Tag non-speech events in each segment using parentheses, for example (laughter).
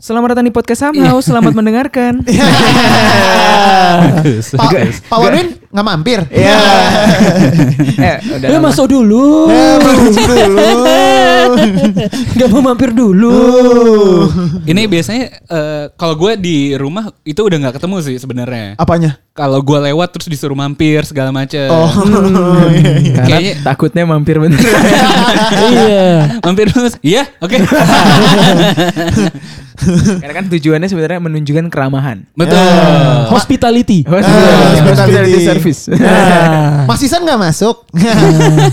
Selamat datang di podcast Somehow, selamat mendengarkan. Bagus, (laughs) Pak bagus. Pa Wanwin nggak mampir? Iya. (laughs) eh, udah Lu lama. masuk dulu. Eh, masuk dulu. (laughs) Gak mau mampir dulu. Ini biasanya eh, kalau gue di rumah itu udah nggak ketemu sih sebenarnya. Apanya? Kalau gue lewat terus disuruh mampir segala macem. Oh, iya, (laughs) iya. Karena Kayaknya- takutnya mampir bener. (laughs) iya. mampir dulu. Iya, oke. (laughs) Karena kan tujuannya sebenarnya menunjukkan keramahan. Betul. Hospitality. Hospitality hospitality. service. Nah. Mas Isan nggak masuk?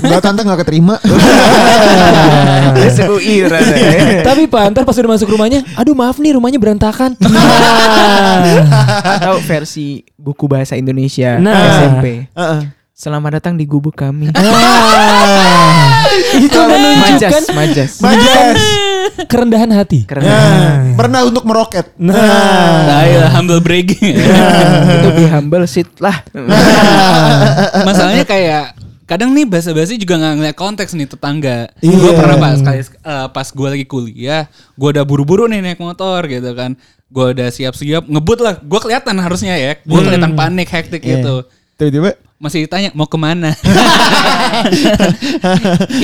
Gak tante nggak keterima. SUI. Tapi Pak, ntar pas udah masuk rumahnya, aduh maaf nih rumahnya berantakan. Atau versi buku bahasa Indonesia Nah. SMP. Heeh. Selamat datang di gubuk kami. Itu menunjukkan Majas, majas. Majas. kerendahan hati. Keren. Nah, pernah untuk meroket. Nah, iya, humble bragging. Itu di humble seat lah. Masalahnya kayak kadang nih basa-basi juga nggak ngeliat konteks nih tetangga. Iya. Gue pernah pas sekali eh, pas gue lagi kuliah, gue udah buru-buru nih naik motor gitu kan. Gue udah siap-siap ngebut lah. Gue kelihatan harusnya ya. Gue kelihatan panik, hektik Iya. gitu. Tiba-tiba. Masih ditanya mau ke mana? (laughs)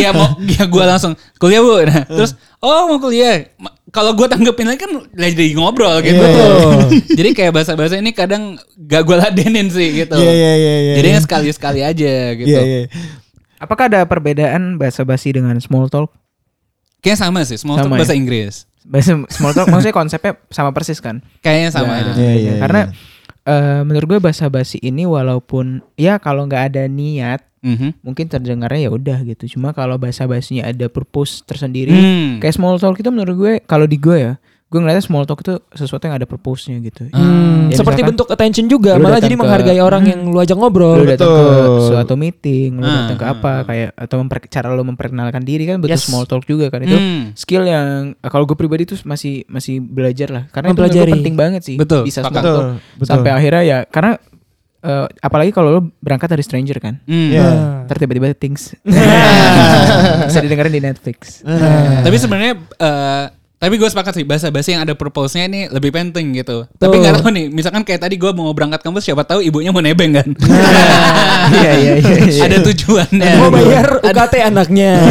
ya mau ya gue langsung kuliah bu. Nah, terus oh mau kuliah. Kalau gue tanggepin lagi kan lagi ngobrol gitu. Iya. (laughs) Jadi kayak bahasa-bahasa ini kadang gak gue ladenin sih gitu. Iya, iya, iya, iya, Jadi iya. sekali-sekali aja gitu. Iya, iya. Apakah ada perbedaan bahasa basi dengan small talk? Kayaknya sama sih, small talk Sama ya? bahasa Inggris. Bahasa small talk maksudnya konsepnya sama persis kan? Kayaknya sama. Ada. Iya, iya, Karena eh, menurut gue bahasa basi ini walaupun ya kalau nggak ada niat Mhm. mungkin terdengarnya ya udah gitu. Cuma kalau bahasa basinya ada purpose tersendiri, Hmm. kayak small talk itu menurut gue kalau di gue ya, gue ngeliatnya small talk itu sesuatu yang ada purpose-nya gitu. Hmm, Ya, seperti misalkan bentuk attention juga, lu malah jadi ke- menghargai orang yang lu ajak Lu ngobrol. datang ke betul. suatu meeting, lu Ah, datang ke apa ah, ah. kayak atau memper- cara lu memperkenalkan diri kan butuh Yes. small talk juga kan itu Hmm. skill yang kalau gue pribadi tuh masih masih belajar lah karena itu penting banget sih Betul, bisa small talk Betul, betul. sampai akhirnya ya karena eh, apalagi kalau lu berangkat dari stranger kan Hmm. Iya. ntar tiba-tiba things (laughs) bisa didengerin di Netflix Tapi sebenarnya eh, tapi gue sepakat sih bahasa basi yang ada purpose-nya ini lebih penting gitu. Tapi nggak tahu nih, misalkan kayak tadi gue mau berangkat kampus, siapa tahu ibunya mau nebeng kan? (laughs) iya iya iya iya. ada tujuannya. Mau bayar UKT anaknya. (laughs)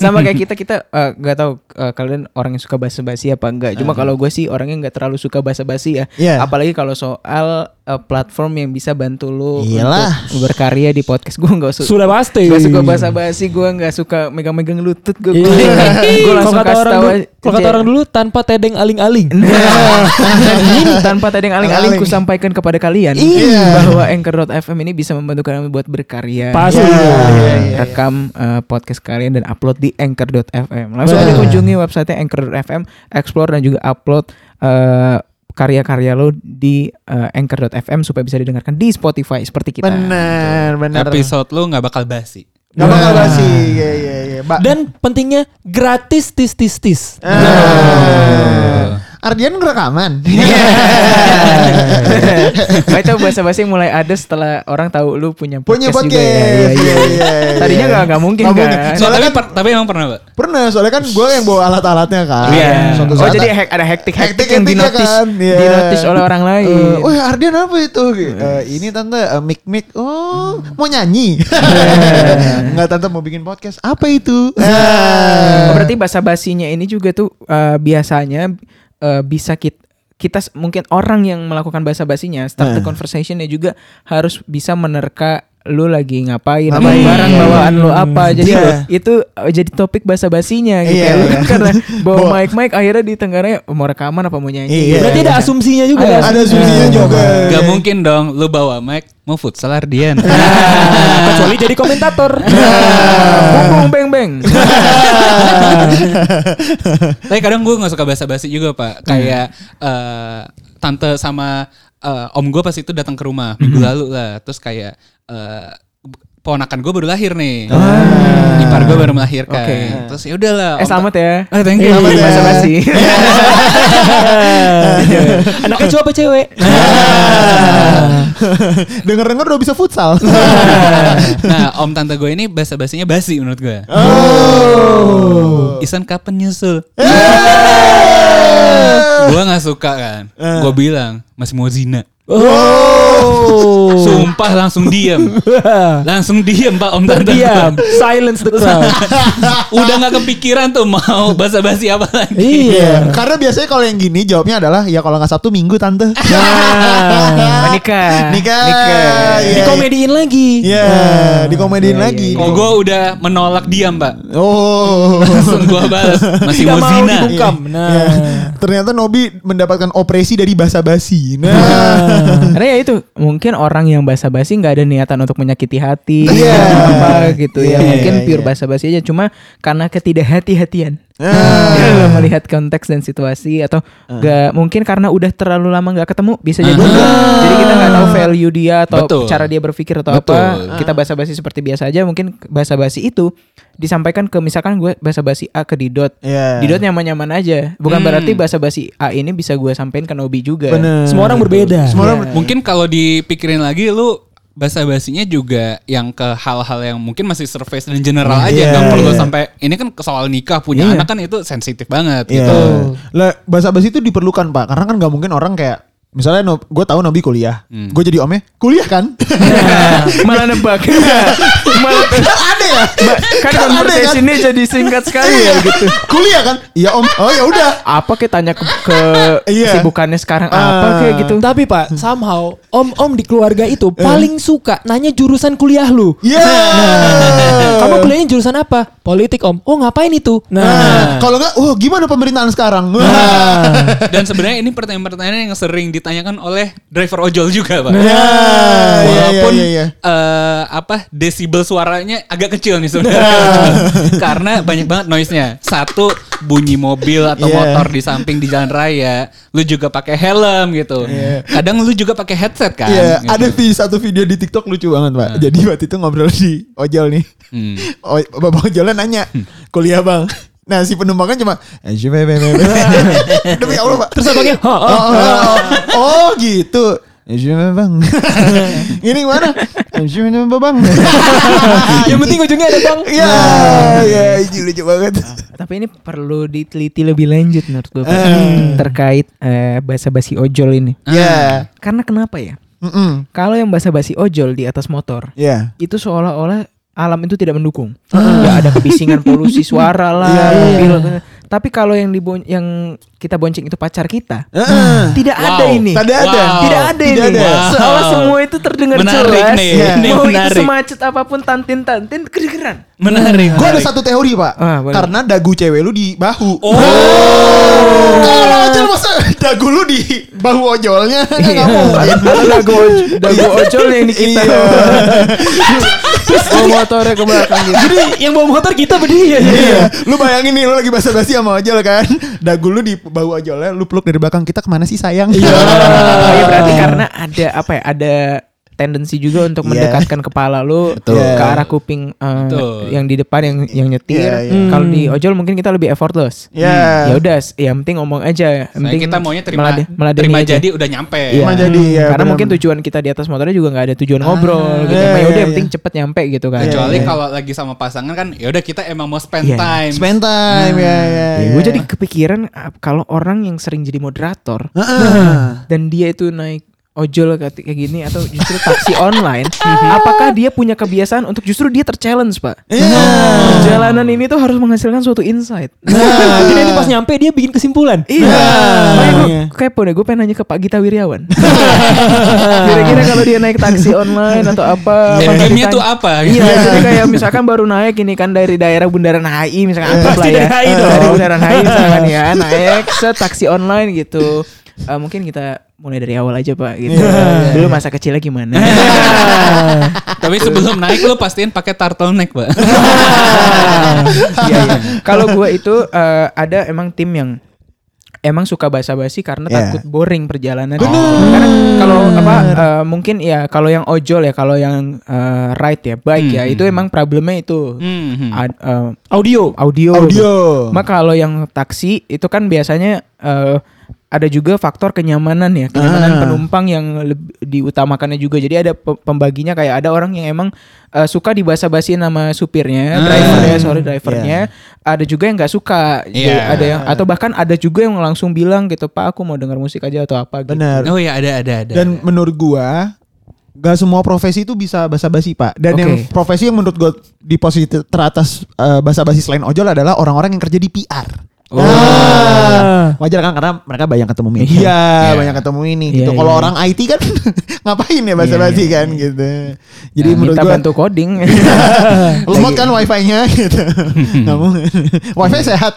sama kayak kita kita eh, nggak tahu eh, kalian orang yang suka bahasa basi apa enggak cuma kalau gue sih orangnya nggak terlalu suka bahasa basi ya Iya. apalagi kalau soal eh, platform yang bisa bantu lu Iyalah. untuk berkarya di podcast gue nggak suka Sudah pasti. Gak suka bahasa basi gue nggak suka megang-megang lutut gue Iya. gue langsung Kalau kata kasih orang tahu kalau kata orang dulu tanpa tedeng aling-aling. (laughs) Ini tanpa tadi yang aling-aling Aling. ku sampaikan kepada kalian Iya. bahwa Anchor.fm ini bisa membantu kalian buat berkarya. Pasti. Iya, iya, iya. Rekam eh, podcast kalian dan upload di Anchor.fm. Langsung aja kunjungi website Anchor.fm, explore dan juga upload eh, karya-karya lo di eh, Anchor.fm supaya bisa didengarkan di Spotify seperti kita. Benar, benar. Episode lu nggak bakal basi. Gak bakal Nah. basi. Iya, iya, iya. Ba- Dan pentingnya gratis tis tis tis. Ah. Ardian rekaman. (laughs) Nah, itu (laughs) bahasa bahasa yang mulai ada setelah orang tahu lu punya Punya podcast, podcast. juga ya. Iya, iya, Iya, iya. iya, Tadinya iya. nggak nggak mungkin Nggak kan. mungkin. So, Soalnya tapi, kan- tapi emang pernah, Pak? Pernah, soalnya kan gue yang bawa alat-alatnya kan. Iya. Suatu Oh jadi hek- ada hektik hektik yang Hektik-hektiknya dinotis kan, iya. dinotis oleh orang lain. Eh, Wah Ardian apa itu? Eh, ini tante eh, mic mic. Oh mau nyanyi? (laughs) Enggak tante mau bikin podcast. Apa itu? Oh, berarti bahasa basinya ini juga tuh eh, biasanya eh, bisa kita kita mungkin orang yang melakukan bahasa basinya start the Eh. conversationnya juga harus bisa menerka lu lagi ngapain, Ngapain. apa barang Iya. bawaan lu apa jadi Iya. itu eh, jadi topik bahasa basinya gitu Iya, ya. Iya. kan (laughs) karena bawa mic mic akhirnya di tengahnya mau rekaman apa mau nyanyi Iya. Berarti ada asumsinya juga. Ada Ada asumsinya juga. Gak mungkin dong lu bawa mic mau futsal Ardian. (laughs) Kecuali jadi komentator. Bung beng beng Tapi kadang gue nggak suka basa-basi juga pak. Kayak eh, tante sama eh, om gue pas itu datang ke rumah minggu lalu lah. Terus kayak eh, ponakan gue baru lahir nih. Ipar gue baru melahirkan. Oke. Terus ya udahlah. eh selamat ya Ah, thank you. selamat bahasa basi (laughs) (laughs) Anaknya cowok apa cewek? (laughs) Dengar-dengar udah bisa futsal. nah, om tante gue ini bahasa basinya basi menurut gue. oh. Isan kapan nyusul? Eh. Gue gak suka kan. Eh. Gue bilang masih mau zina. Oh. Sumpah langsung diem. (laughs) Langsung diem pak om tante. Terdiam. Silence the crowd. (laughs) Udah gak kepikiran tuh mau basa-basi apa lagi. iya. Karena biasanya kalau yang gini jawabnya adalah ya kalau nggak Sabtu Minggu tante. (laughs) Nah. Nikah. Nikah. Nikah. Iya. Dikomediin lagi. Iya, dikomediin Iya, lagi. Oh gue udah menolak diam pak. Oh. Langsung gue balas. Masih Tidak mau mau zina. dibungkam. Nah. Iya. Ternyata Nobi mendapatkan opresi dari basa-basi. Nah. (laughs) Karena ya itu mungkin orang yang basa-basi nggak ada niatan untuk menyakiti hati Iya. atau apa gitu Iya, ya mungkin iya, pure iya. basa-basi aja cuma karena ketidakhati-hatian Ah. (laughs) melihat konteks dan situasi atau nggak mungkin karena udah terlalu lama nggak ketemu bisa jadi juga. jadi kita nggak tahu value dia atau Betul. cara dia berpikir atau Betul. apa kita basa-basi seperti biasa aja mungkin basa-basi itu disampaikan ke misalkan gue basa-basi A ke Didot Iya. Didot nyaman-nyaman aja bukan Hmm. berarti basa-basi A ini bisa gue sampein ke Nobi juga Bener. Semua orang berbeda. Semua orang Mungkin kalau dipikirin lagi lu basa-basinya juga yang ke hal-hal yang mungkin masih surface dan general aja Iya, nggak perlu iya. sampai ini kan soal nikah punya Iya. anak kan itu sensitif banget Iya. gitu. Lah bahasa basi itu diperlukan pak, karena kan nggak mungkin orang kayak misalnya no, gue tahu Nobi kuliah, Hmm. gue jadi omnya kuliah kan? (laughs) malah nebak malah ada ya? Kan Kan ada conversation-nya jadi singkat sekali ya gitu kuliah kan? Iya om. Oh ya udah. apa kayak tanya ke, ke Iya. kesibukannya sekarang Ah. apa kayak gitu Tapi Pak, somehow om-om di keluarga itu paling suka nanya jurusan kuliah lu. Iya. Kamu kuliahnya jurusan apa? Politik om. Oh ngapain itu? Nah, Nah, kalau nggak, oh gimana pemerintahan sekarang? (laughs) Dan sebenarnya ini pertanyaan-pertanyaan yang sering ditanyakan oleh driver ojol juga, Pak. Ya, iya, Walaupun iya, iya. eh, apa desibel suaranya agak kecil nih sebenarnya. (laughs) Karena banyak banget noise-nya. Satu bunyi mobil atau Iya. motor di samping di jalan raya, lu juga pakai helm gitu. Kadang lu juga pakai headset kan. Iya, gitu. ada vi- satu video di TikTok lucu banget pak. Jadi waktu itu ngobrol di ojol nih. Hmm. Bapak ojolnya nanya, kuliah bang. Nah si penumpangnya cuma, "Eh, sih, be, be, be, be." (laughs) demi Allah pak. terus abangnya, "Hah, Oh, ah." oh, oh, oh, gitu. Be, bang. (laughs) Ini mana? Be, bang. (laughs) yang penting ujungnya ada bang. Iya, iya, ini lucu banget. tapi ini perlu diteliti lebih lanjut menurut gue. Eh. terkait eh, basa-basi ojol ini Iya. karena kenapa ya Mm-mm. kalau yang basa-basi ojol di atas motor Iya. itu seolah-olah alam itu tidak mendukung. Nggak ada kebisingan polusi suara lah, Iya. mobil. Tapi kalau yang dibon yang kita bonceng itu pacar kita, Heeh. tidak ada Wow. ini. Tidak ada. Wow. Tidak ada Tidak ini. ada. Seolah Wow. semua itu terdengar Menarik jelas. nih. Iya. Ini Mau itu menarik. semacet apa pun tantin-tantin kedengeran. Menarik. Gue ada satu teori pak. Ah, boleh. Karena dagu cewek lu di bahu. Oh. Kalau ojol masa dagu lu di bahu ojolnya mungkin. Ada dagu dagu ojol yang di kita. Iya. Terus bawa motornya ke belakang gitu. Jadi yang bawa motor kita berdiri ya. Iya, lu bayangin nih lu lagi basa-basi sama ojol kan. (laughs) Dagu lu di bahu ojolnya, lu peluk dari belakang. Kita ke mana sih sayang? Iya. (laughs) Iya, berarti karena ada apa ya? Ada tendensi juga (laughs) untuk Iya. mendekatkan kepala lu Betul. ke arah kuping Betul. yang di depan yang yang nyetir. Iya, iya. Kalau di ojol mungkin kita lebih effortless. Iya. Ya udah, yang penting ngomong aja. Yang penting kita maunya terima melade- meladeni terima aja. jadi udah nyampe. Iya. Terima jadi, ya, Karena benar. mungkin tujuan kita di atas motornya juga nggak ada tujuan Ah, ngobrol gitu. iya, ya iya, udah yang iya. penting cepet nyampe gitu kan. Kecuali Iya. kalau lagi sama pasangan kan ya udah kita emang mau spend Iya. time. Spend time ya ya. Ya, gue jadi kepikiran ah, kalau orang yang sering jadi moderator Heeh. dan dia itu naik ojol kayak kayak gini atau justru taksi online, apakah dia punya kebiasaan untuk justru dia terchallenge pak? Iya. Perjalanan ini tuh harus menghasilkan suatu insight. Nah, jadi nanti pas nyampe dia bikin kesimpulan. Iya, Nah, gue iya. kepo deh. Gue pengen nanya ke Pak Gita Wirjawan. (laughs) Kira-kira kalau dia naik taksi online atau apa? Apa gamenya ditanya- tuh apa? Iya, jadi kayak misalkan baru naik ini kan dari daerah Bundaran HI misalkan anggap lah ya. dari HI Dari dong. Bundaran HI misalkan ya, naik set taksi online gitu. Eh, mungkin kita mulai dari awal aja Pak gitu. Dulu masa kecilnya gimana? (laughs) Tapi sebelum naik lu pastiin pakai turtleneck, Pak. (laughs) Iya, iya. Kalau gue itu eh, ada emang tim yang emang suka basa-basi karena Iya. takut boring perjalanan. Karena kalau apa eh, mungkin ya kalau yang ojol ya kalau yang eh, ride ya bike ya Hmm, itu emang problemnya itu Hmm, hmm. Ad- eh, Audio. audio. Audio. Maka kalau yang taksi itu kan biasanya eh, ada juga faktor kenyamanan ya, kenyamanan Ah. penumpang yang leb- diutamakannya juga. Jadi ada pe- pembaginya kayak ada orang yang emang eh, suka dibasa-basiin sama supirnya, Ah. drivernya, sorry drivernya. Ada juga yang nggak suka. Jadi Iya. Ada yang atau bahkan ada juga yang langsung bilang gitu, "Pak, aku mau dengar musik aja atau apa." gitu. Benar. Oh ya ada ada ada. Dan menurut gua Gak semua profesi itu bisa basa-basi pak Dan Oke. yang profesi yang menurut gua di posisi teratas eh, basa-basi selain ojol adalah orang-orang yang kerja di PR Oh. Ah, wajar kan karena mereka banyak ketemu media, Iya. banyak ketemu ini Iya, gitu. Kalau iya. orang IT kan (laughs) ngapain ya basa-basi Iya, kan gitu. Jadi Nah, menurut minta gua bantu coding. (laughs) lemot kan wifi-nya (laughs) gitu. Nggak mungkin. wifi sehat.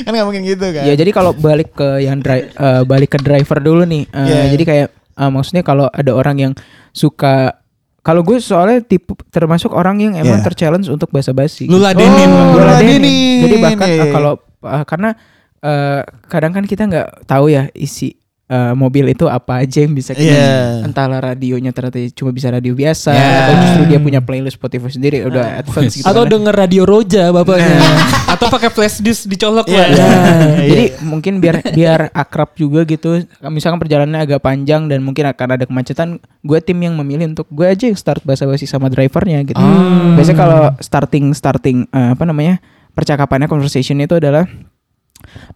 kan nggak mungkin gitu kan. Ya jadi kalau balik ke yang dri- eh, balik ke driver dulu nih. Eh, Iya. Jadi kayak eh, maksudnya kalau ada orang yang suka kalau gue soalnya tipe termasuk orang yang emang Iya. terchallenge untuk basa-basi. Lu ladenin. Oh, lu ladenin. ladenin. Jadi bahkan Iya, iya. kalau eh, karena eh, kadang kan kita nggak tahu ya isi eh, mobil itu apa aja yang bisa kita Iya. entahlah radionya ternyata cuma bisa radio biasa Iya. atau justru dia punya playlist Spotify sendiri udah advance gitu. Atau kan. denger radio Roja bapaknya. (laughs) Atau pakai flash disk dicolok Iya. lah. Iya. Jadi mungkin biar biar akrab juga gitu. Misalkan perjalanannya agak panjang dan mungkin akan ada kemacetan, gue tim yang memilih untuk gue aja yang start basa-basi sama drivernya gitu. Hmm. Biasanya kalau starting starting eh, apa namanya percakapannya conversation itu adalah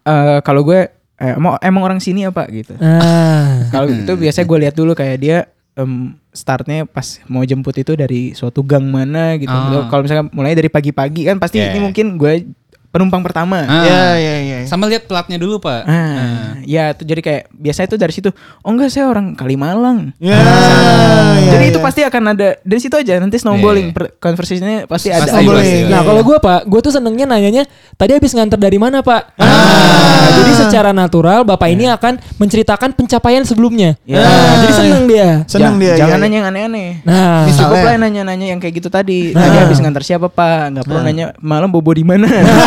eh kalau gue eh, emang, emang orang sini apa gitu. Ah. Kalau itu biasanya gue lihat dulu kayak dia em, startnya pas mau jemput itu dari suatu gang mana gitu. Ah. Kalau misalnya mulai dari pagi-pagi kan pasti Yeah. ini mungkin gue penumpang pertama. Ah. Iya, iya, iya. Sama lihat platnya dulu pak. Ah, ya tuh jadi kayak biasa itu dari situ. Oh enggak saya orang Kalimalang. Ya, Ah, ya, jadi ya. itu pasti akan ada dari situ aja nanti snowballing Iya. per- conversation-nya pasti ada. Pasti, pasti. Nah Iya, kalau iya. gue pak, gue tuh senengnya nanyanya tadi habis nganter dari mana pak? Nah, jadi secara natural bapak ini akan menceritakan pencapaian sebelumnya. Ya. Nah, jadi seneng dia. Seneng dia. Jangan iya, nanya yang aneh-aneh. Nah, Cukup Misalnya. lah nanya-nanya yang kayak gitu tadi. Nah. Tadi habis ngantar siapa pak? Nggak perlu Nah. nanya malam bobo di mana. Bobo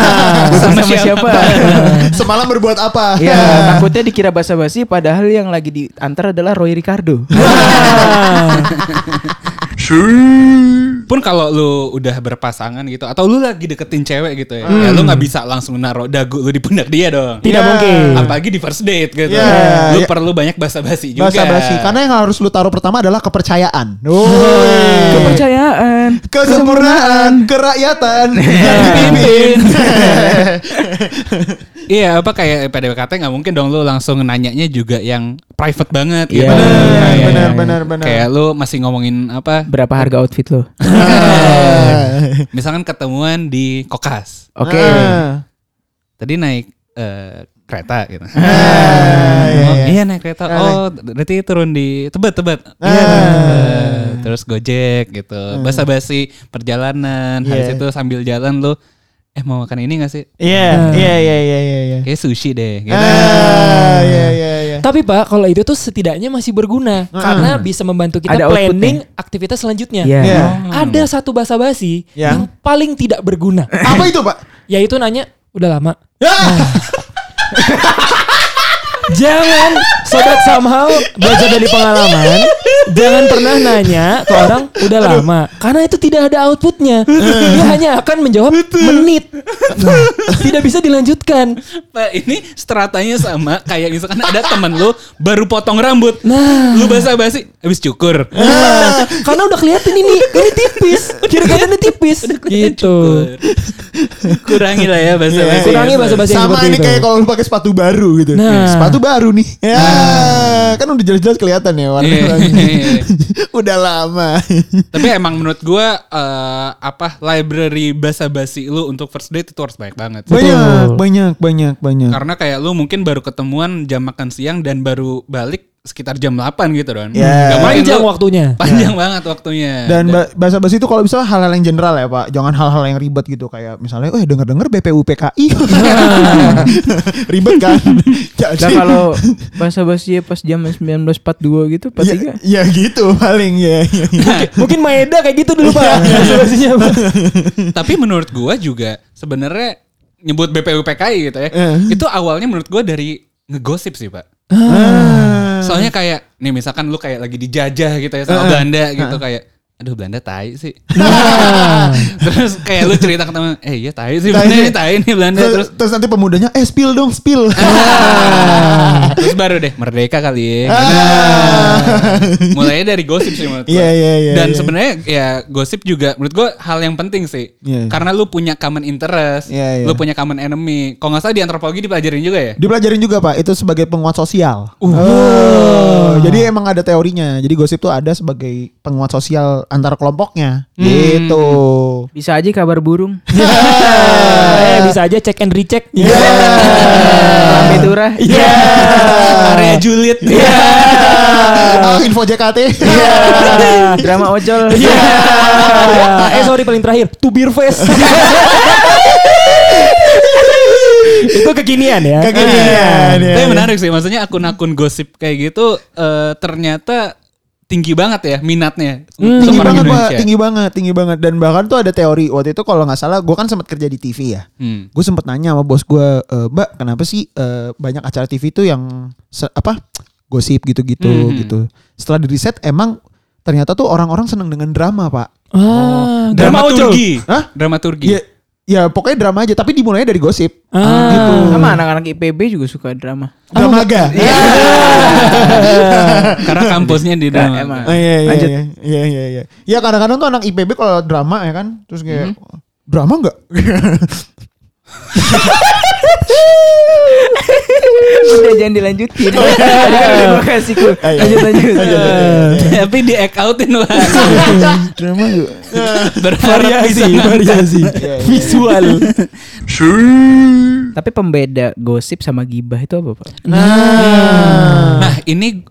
Sama sama, siapa? siapa? (laughs) Semalam berbuat apa? ya (laughs) takutnya dikira basa-basi padahal yang lagi diantar adalah Roy Ricardo. (laughs) Pun kalau lu udah berpasangan gitu atau lu lagi deketin cewek gitu ya, ya lu nggak bisa langsung naruh dagu lu di pundak dia dong. tidak Ya. mungkin. Apalagi di first date gitu. Ya, lu ya. perlu banyak basa-basi juga. Basa basi. Karena yang harus lu taruh pertama adalah kepercayaan. Oh, Kepercayaan. kesempurnaan, kerakyatan yang dipimpin. (laughs) Iya apa kayak PDKT nggak mungkin dong lu langsung nanyanya juga yang private banget gitu. Iya. Benar, Kayak- benar, benar, benar. Kayak lu masih ngomongin apa? Berapa harga outfit lo? (laughs) (laughs) Misalkan ketemuan di Kokas. Oke. Ah. Tadi naik eh, kereta gitu. Ah, iya, Oh, iya. iya naik kereta. Oh, berarti turun di Tebet, Tebet. Ah. Iya. Tebet. Terus Gojek gitu. Basa-basi perjalanan. Habis Iya. itu sambil jalan lu eh mau makan ini gak sih? Iya, iya, iya, iya, iya, iya. Kayak sushi deh gitu. Ah, iya, iya, iya. Tapi Pak, kalau itu tuh setidaknya masih berguna karena bisa membantu kita Ada outputnya. planning aktivitas selanjutnya. Iya. Iya. Ada satu basa-basi Yang? yang paling tidak berguna, Apa itu, Pak? yaitu nanya udah lama. Ah! (laughs) Jangan sobat somehow belajar dari pengalaman. Jangan pernah nanya ke orang udah lama karena itu tidak ada outputnya. Dia hanya akan menjawab menit. Nah, (laughs) tidak bisa dilanjutkan. Pak, ini stratanya sama kayak misalkan ada temen lu baru potong rambut. Nah. Lu basa-basi habis cukur. Nah, karena udah kelihatan ini ini tipis, kanannya tipis gitu. Kurangi lah ya basa-basi. Kurangi basa-basi yang Sama ini itu. kayak kalau lu pakai sepatu baru gitu. Nah. Sepatu baru nih. Ya, kan udah jelas-jelas kelihatan ya warna Iya. (laughs) Udah lama. Tapi emang menurut gua eh, apa library basa-basi lu untuk first date itu harus banyak banget. sih. banyak, banyak, banyak, banyak. Karena kayak lu mungkin baru ketemuan jam makan siang dan baru balik sekitar jam 8 gitu kan. Ya. Nggak mungkin Panjang lu- waktunya. Panjang banget waktunya. Dan ba- bahasa basi itu kalau bisa hal-hal yang general ya Pak, jangan hal-hal yang ribet gitu kayak misalnya, eh dengar-dengar BPU PKI, (laughs) ribet kan? (laughs) Jadi, Nah kalau bahasa basi pas jam 1942 gitu, ya, 43. ya gitu paling ya. ya, ya. Mungkin Maeda kayak gitu dulu Pak. Basa-basinya, Pak. (laughs) Tapi menurut gua juga sebenarnya nyebut BPU PKI gitu ya. Eh. Itu awalnya menurut gua dari ngegosip sih, Pak. Ah. Soalnya kayak nih misalkan lu kayak lagi dijajah gitu ya sama Belanda gitu kayak aduh Belanda tai sih. (laughs) (laughs) terus kayak lu cerita ke teman, eh iya tai sih Tai Belanda ini tai nih Belanda terus, terus terus nanti pemudanya, eh spill dong, spill. (laughs) terus baru deh, merdeka kali ya. Ah. Mulainya dari gosip sih menurut gue. Iya, iya, iya, Dan iya. sebenarnya ya gosip juga menurut gue hal yang penting sih. Iya. Karena lu punya common interest, Iya, iya. lu punya common enemy. Kalau nggak salah di antropologi dipelajarin juga ya. Dipelajarin juga pak, itu sebagai penguat sosial. Oh, jadi emang ada teorinya. Jadi gosip tuh ada sebagai penguat sosial antar kelompoknya. Gitu. Bisa aja kabar burung. (laughs) eh bisa aja cek and recheck. Iya. Lambe Turah. Iya. Area Juliet. Ah, info JKT. Drama ojol. Iya. eh sorry paling terakhir, to beer face. Itu kekinian ya. Kekinian. ya. Tapi menarik sih, maksudnya akun-akun gosip kayak gitu eh, ternyata tinggi banget ya minatnya tinggi untuk orang banget pak, Indonesia. tinggi banget, tinggi banget. Dan bahkan tuh ada teori waktu itu kalau nggak salah, gue kan sempat kerja di TV ya. Hmm. Gue sempet nanya sama bos gue, "Eh, Mbak, kenapa sih eh, banyak acara TV itu yang apa gosip gitu-gitu Mhm. gitu. Setelah di riset emang ternyata tuh orang-orang seneng dengan drama pak. Ah, drama ojol. Dramaturgi. Hah? Dramaturgi. Ya, ya pokoknya drama aja, tapi dimulainya dari gosip. Ah. Gitu. Sama anak-anak IPB juga suka drama. Drama aga. (laughs) (laughs) Karena kampusnya di drama. Emang. Oh, iya, iya, Lanjut. iya, iya, iya, iya. Ya kadang-kadang tuh anak IPB kalau drama ya kan, terus kayak drama nggak? (laughs) Udah jangan dilanjutin. Tadi (laughs) kan terima kasih ku. Lanjut lanjut. Tapi di act outin lah. Drama yuk. Berharap bisa variasi, visual. Tapi pembeda gosip sama gibah itu apa, Pak? Nah ini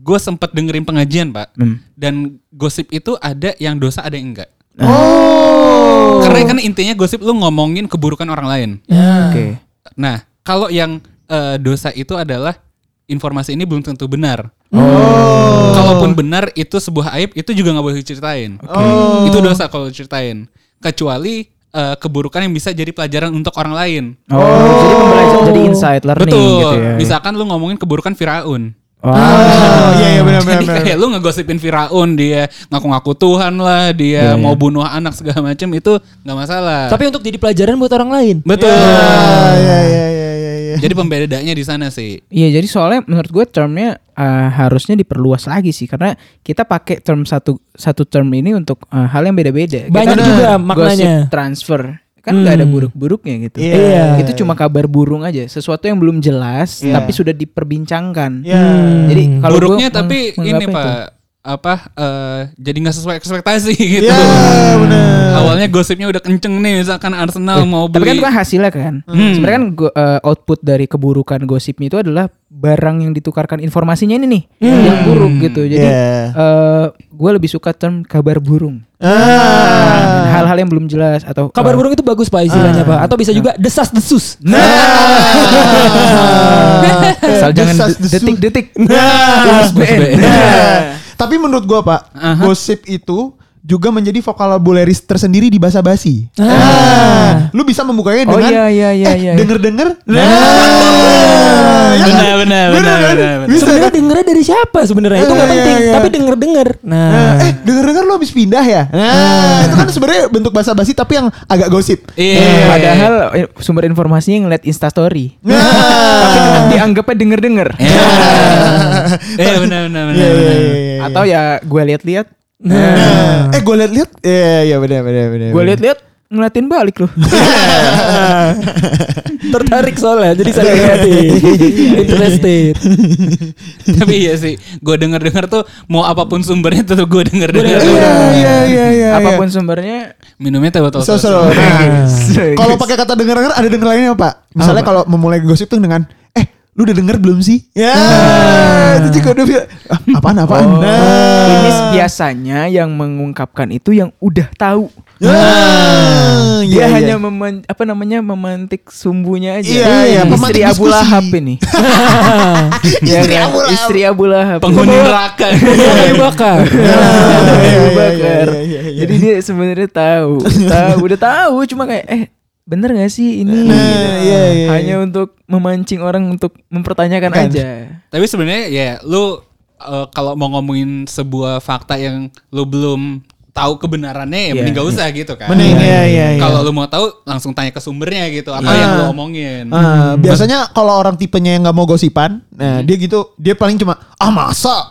gue sempat dengerin pengajian pak. Hmm. Dan gosip itu ada yang dosa ada yang enggak. Oh. Karena kan intinya gosip lu ngomongin keburukan orang lain. Oke. Nah kalau yang eh, dosa itu adalah informasi ini belum tentu benar. Oh. Kalaupun benar itu sebuah aib itu juga nggak boleh diceritain. Oh. Itu dosa kalau diceritain. Kecuali eh, keburukan yang bisa jadi pelajaran untuk orang lain. Oh, jadi pembelajaran jadi insight learning Betul. gitu ya. Misalkan lu ngomongin keburukan Firaun. Wah. Oh, iya iya (laughs) benar benar. Kayak lu ngegosipin Firaun dia ngaku-ngaku Tuhan lah, dia mau bunuh anak segala macam itu nggak masalah. Tapi untuk jadi pelajaran buat orang lain. betul. Ah, Iya iya iya iya iya. Jadi pembedanya di sana sih. Iya, jadi soalnya menurut gue termnya uh, harusnya diperluas lagi sih karena kita pakai term satu satu term ini untuk uh, hal yang beda-beda. Banyak Kita juga gosip maknanya. transfer kan nggak ada buruk-buruknya gitu. Iya. Itu cuma kabar burung aja, sesuatu yang belum jelas Iya. tapi sudah diperbincangkan. Iya. Jadi kalau gua Buruknya meng- tapi ini. Pak apa eh, jadi nggak sesuai ekspektasi (laughs) gitu. Iya benar. Awalnya gosipnya udah kenceng nih misalkan Arsenal mau Tapi kan beli. itu kan hasilnya kan. Sebenarnya kan go- uh, output dari keburukan gosipnya itu adalah barang yang ditukarkan informasinya ini nih yang buruk gitu. Jadi Iya. gue lebih suka term kabar burung. Ah. Hal-hal yang belum jelas atau Kabar uh, burung itu bagus pak istilahnya pak. Atau bisa juga desas desus. asal jangan Desas de- desus. detik-detik. Nah. BN. Tapi menurut gua Pak, Aha. gosip itu juga menjadi vokabularis tersendiri di bahasa basi. Ah. Ah. Lu bisa membukanya Oh dengan iya iya iya eh, iya. denger-denger. Nah. Ya kan? Benar, benar, benar, kan? benar, benar. Sebenarnya kan? dengernya dari siapa sebenarnya itu nggak Iya, penting. iya, iya. Tapi denger denger. Nah. Nah, eh denger-denger lu habis pindah ya? Nah, itu kan sebenarnya bentuk bahasa basi tapi yang agak gosip. Iya. Padahal eh, sumber informasinya ngeliat instastory. Nah. Tapi dianggapnya denger-denger. Iya. Iya benar benar benar. Iya, iya, benar. iya, iya. Atau ya gue lihat-lihat, Nah. Eh gue liat-liat, iya iya benar benar benar. gue lihat-lihat ngeliatin balik loh. (laughs) Tertarik soalnya jadi saya hati. Interested. (laughs) Tapi iya sih, gue denger denger tuh mau apa pun sumbernya tuh gue denger denger. Iya iya iya iya. Apa pun sumbernya. Minumnya teh botol So, so, susu. nah. (laughs) Kalau pakai kata denger-denger ada denger lainnya Pak. Misalnya kalau memulai gosip tuh dengan eh lu udah denger belum sih? Ya, itu juga udah bilang, ah, apaan apaan. Oh, Nah. ini biasanya yang mengungkapkan itu yang udah tahu. Ah, Dia iya, iya. hanya meman- apa namanya memantik sumbunya aja. Iya, iya, Istri Abu. Lahab ini. (laughs) Ya Istri kan? Abu Lahab. Istri Abu Lahab. Penghuni neraka. Bakar. Iya, Abu iya, Bakar. iya. Jadi dia sebenarnya tahu, tahu, udah tahu, cuma kayak eh bener gak sih ini? Nah, Gitu. iya, iya, Hanya untuk memancing orang untuk mempertanyakan Kan. aja. Tapi sebenarnya ya lu eh, kalau mau ngomongin sebuah fakta yang lu belum tahu kebenarannya ya Iya. mending gak usah gitu kan. Mending, iya, iya, iya. Kalau lu mau tahu langsung tanya ke sumbernya gitu apa Iya. yang lu omongin. Ah, biasanya kalau orang tipenya yang nggak mau gosipan, nah dia gitu, dia paling cuma ah masa.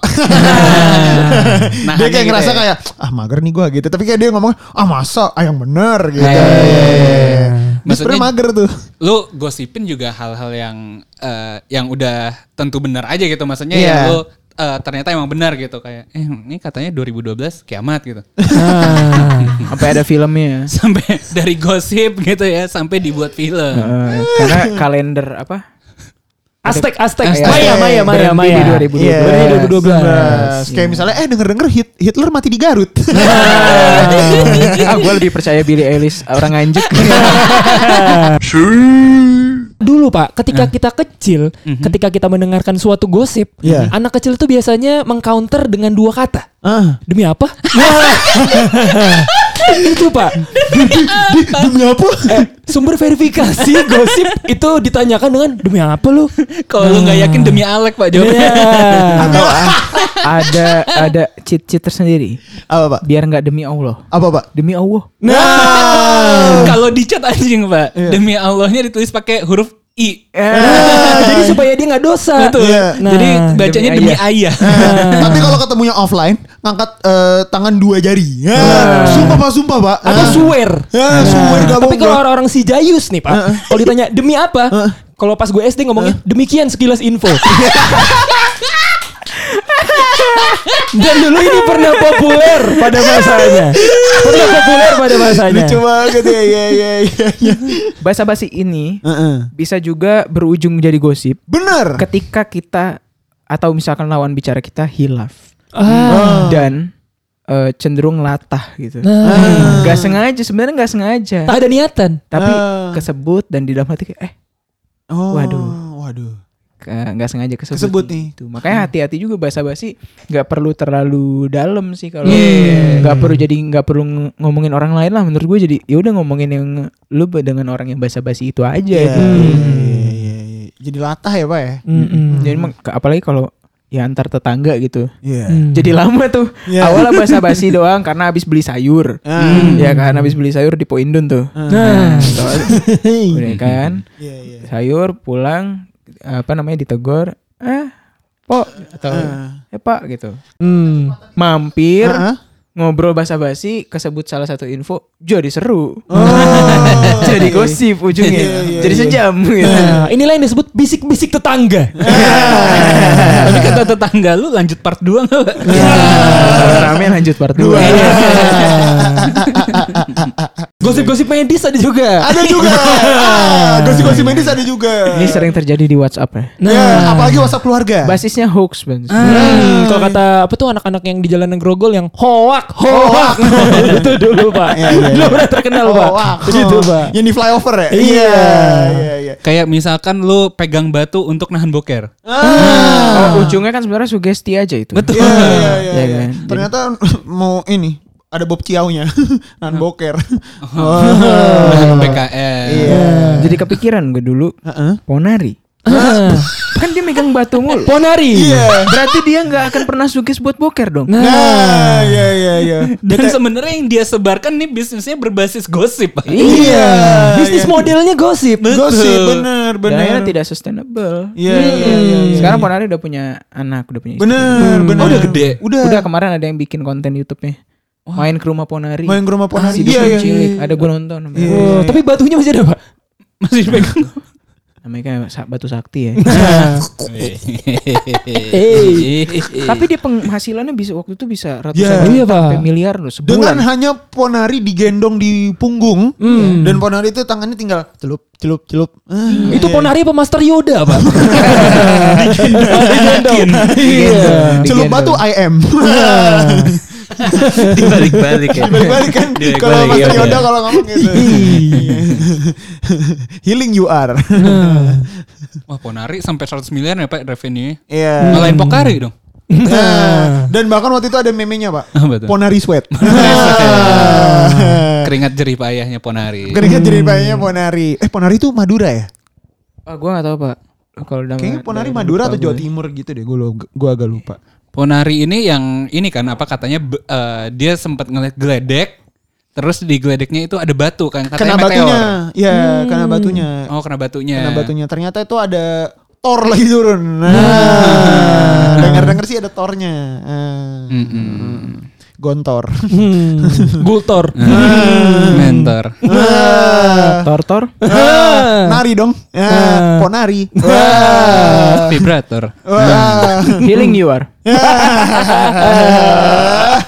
Nah, (laughs) dia kayak gitu ngerasa ya. kayak ah mager nih gua gitu. Tapi kayak dia ngomong ah masa, ah yang bener gitu. Iya, iya, iya, iya. Maksudnya- mager tuh. lu gosipin juga hal-hal yang eh, yang udah tentu benar aja gitu maksudnya Iya. yang lu eh, ternyata emang benar gitu kayak eh ini katanya 2012 kiamat gitu Ah. Sampai ada filmnya. (laughs) sampai dari gosip gitu ya sampai dibuat film Eh, karena kalender apa? Aztec, Aztec. Aztec. Maya, Maya, Maya, Berhenti Maya. di 2012. Iya. Berhenti di 2012. Kayak misalnya eh denger-denger Hit- Hitler mati di Garut. (laughs) ah, gue lebih percaya Billy Eilish orang nganjuk. (laughs) Dulu Pak, ketika kita kecil, ketika kita mendengarkan suatu gosip, Iya. anak kecil itu biasanya mengcounter dengan dua kata. ah, Demi apa? (laughs) (laughs) itu Pak. demi apa? Eh, sumber verifikasi (laughs) gosip itu ditanyakan dengan demi apa lu? kalau lu nggak yakin demi Alek pak jawabnya Ya. (laughs) Atau ah, ada ada cheat-cheat tersendiri. Apa pak? Biar nggak demi Allah. Apa pak? Demi Allah. Nah, kalau di chat anjing pak Iya. demi Allahnya ditulis pakai huruf I Ah, jadi supaya dia nggak dosa. betul Iya. Nah, jadi bacanya demi demi ayah (laughs) Tapi kalau ketemunya offline, ngangkat eh, tangan dua jari. Ya, sumpah pak, sumpah pak. Atau Ah. swear. Ya, swear gak Tapi kalau orang-orang si Jayus nih Pak, kalau ditanya demi apa? Kalau pas gue SD ngomongnya demikian sekilas info. (laughs) Dan dulu ini pernah populer pada masanya. Pernah populer pada masanya. Lucu banget ya, ya, ya, ya. Bahasa basi ini Heeh. bisa juga berujung jadi gosip Bener. ketika kita atau misalkan lawan bicara kita hilaf Ah. dan eh, cenderung latah gitu. Nah. Gak sengaja sebenarnya nggak sengaja. Tak ada niatan. Tapi Ah. kesebut dan di dalam hati kayak eh Oh, Waduh. Waduh. Nggak sengaja kesebut, Kesebut nih. Itu. Makanya hati-hati juga bahasa basi nggak perlu terlalu dalam sih kalau Iya. nggak perlu jadi nggak perlu ng- ngomongin orang lain lah menurut gue jadi ya udah ngomongin yang lu dengan orang yang bahasa basi itu aja Iya, gitu. iya, iya, iya. Jadi latah ya pak ya. Mm-mm. Jadi emang ke- apalagi kalau ya antar tetangga gitu. Iya. Hmm. Jadi lama tuh. Iya. Awalnya bahasa basi (laughs) doang karena habis beli sayur. Ah. Ya kan habis beli sayur di Poindun tuh. Nah. (laughs) Udah kan Iya, iya. sayur pulang apa namanya ditegur ah pok atau ya pak gitu Hmm. mampir Ah, ah. ngobrol basa-basi kesebut salah satu info jadi seru Oh. (laughs) jadi gosip ujungnya Iya, iya, jadi iya. sejam gitu. Nah, inilah yang disebut bisik-bisik tetangga. (laughs) tapi kata tetangga lu lanjut part 2 nggak rame lanjut part 2 (laughs) Gosip-gosip medis ada juga. Ada juga. (laughs) Gosip-gosip medis ada juga. ini sering terjadi di WhatsApp ya Ya, apalagi WhatsApp keluarga. basisnya hoax bang Hmm, kalau kata apa tuh anak-anak yang di jalanan grogol yang hoak, hoak. (laughs) itu dulu Pak. Iya, iya, Dulu iya. pernah terkenal Pak. wah. Itu Pak. Yang di flyover ya? Iya. Iya, iya. kayak misalkan lu pegang batu untuk nahan boker Ah. oh, ujungnya kan sebenarnya sugesti aja itu betul Iya, iya, iya, Iya iya. kan? Ternyata mau ini ada Bob Ciaunya (laughs) nan boker. nahan BKN Iya. jadi kepikiran gue dulu Heeh. ponari Ah. kan dia megang batu mulu Ponari. Iya. berarti dia nggak akan pernah sugis buat boker dong Nah, iya iya iya. dan sebenarnya yang dia sebarkan nih bisnisnya berbasis gosip Pak. Iya. Bisnis modelnya gosip. Gosip bener dan bener. akhirnya tidak sustainable Iya iya iya. iya. sekarang ponari udah punya anak udah punya istri. bener bener. Oh, udah gede? Udah. udah kemarin ada yang bikin konten YouTube-nya main ke rumah ponari Main ke rumah Ponari. Si Iya Dukun iya. cilik ada gue nonton Iya. Oh, tapi batunya masih ada Pak. masih dipegang namanya kayak sa- batu sakti ya Eh. (laughs) tapi dia penghasilannya bisa waktu itu bisa ratusan Iya. juta Iya, Pak. sampai miliar loh Dengan sebulan hanya Ponari digendong di punggung dan Ponari itu tangannya tinggal celup celup celup. Ah, Itu iya. Ponari apa Master Yoda, Pak? (laughs) Digendong. Celup Digendong. batu I am. (laughs) (laughs) dibalik-balik ya Balik-balik kan Dibalik-balik, kalau Mas iya, Yoda iya. kalau ngomong gitu. (laughs) Healing you are. (laughs) wah Ponari sampai 100 miliar ya Pak revenue Iya. ngalahin Pokari dong Nah, dan bahkan waktu itu ada memenya pak Apa tuh? Ponari sweat keringat jerih payahnya Ponari Keringat jadi payahnya Ponari Eh Ponari itu Madura ya? ah gue nggak tahu pak kalau Kayaknya Ponari Madura atau Jawa. Timur gitu deh Gue gue agak lupa Ponari ini yang ini kan apa katanya be- eh, dia sempat ngeliat geledek terus di geledeknya itu ada batu kan Kena katanya meteor. batunya. Iya, kena batunya. Oh, kena batunya. Kena batunya. Ternyata itu ada Thor lagi turun. (laughs) Nah, dengar-dengar sih ada Thornya. Ah. Mm-mm. Gontor. Hmm. Gultor. (laughs) Mentor. Ah. Tor Tor. Ah. Nari dong. Ah, Ponari. Wah. Vibrator. Wah. Healing you are. Ah.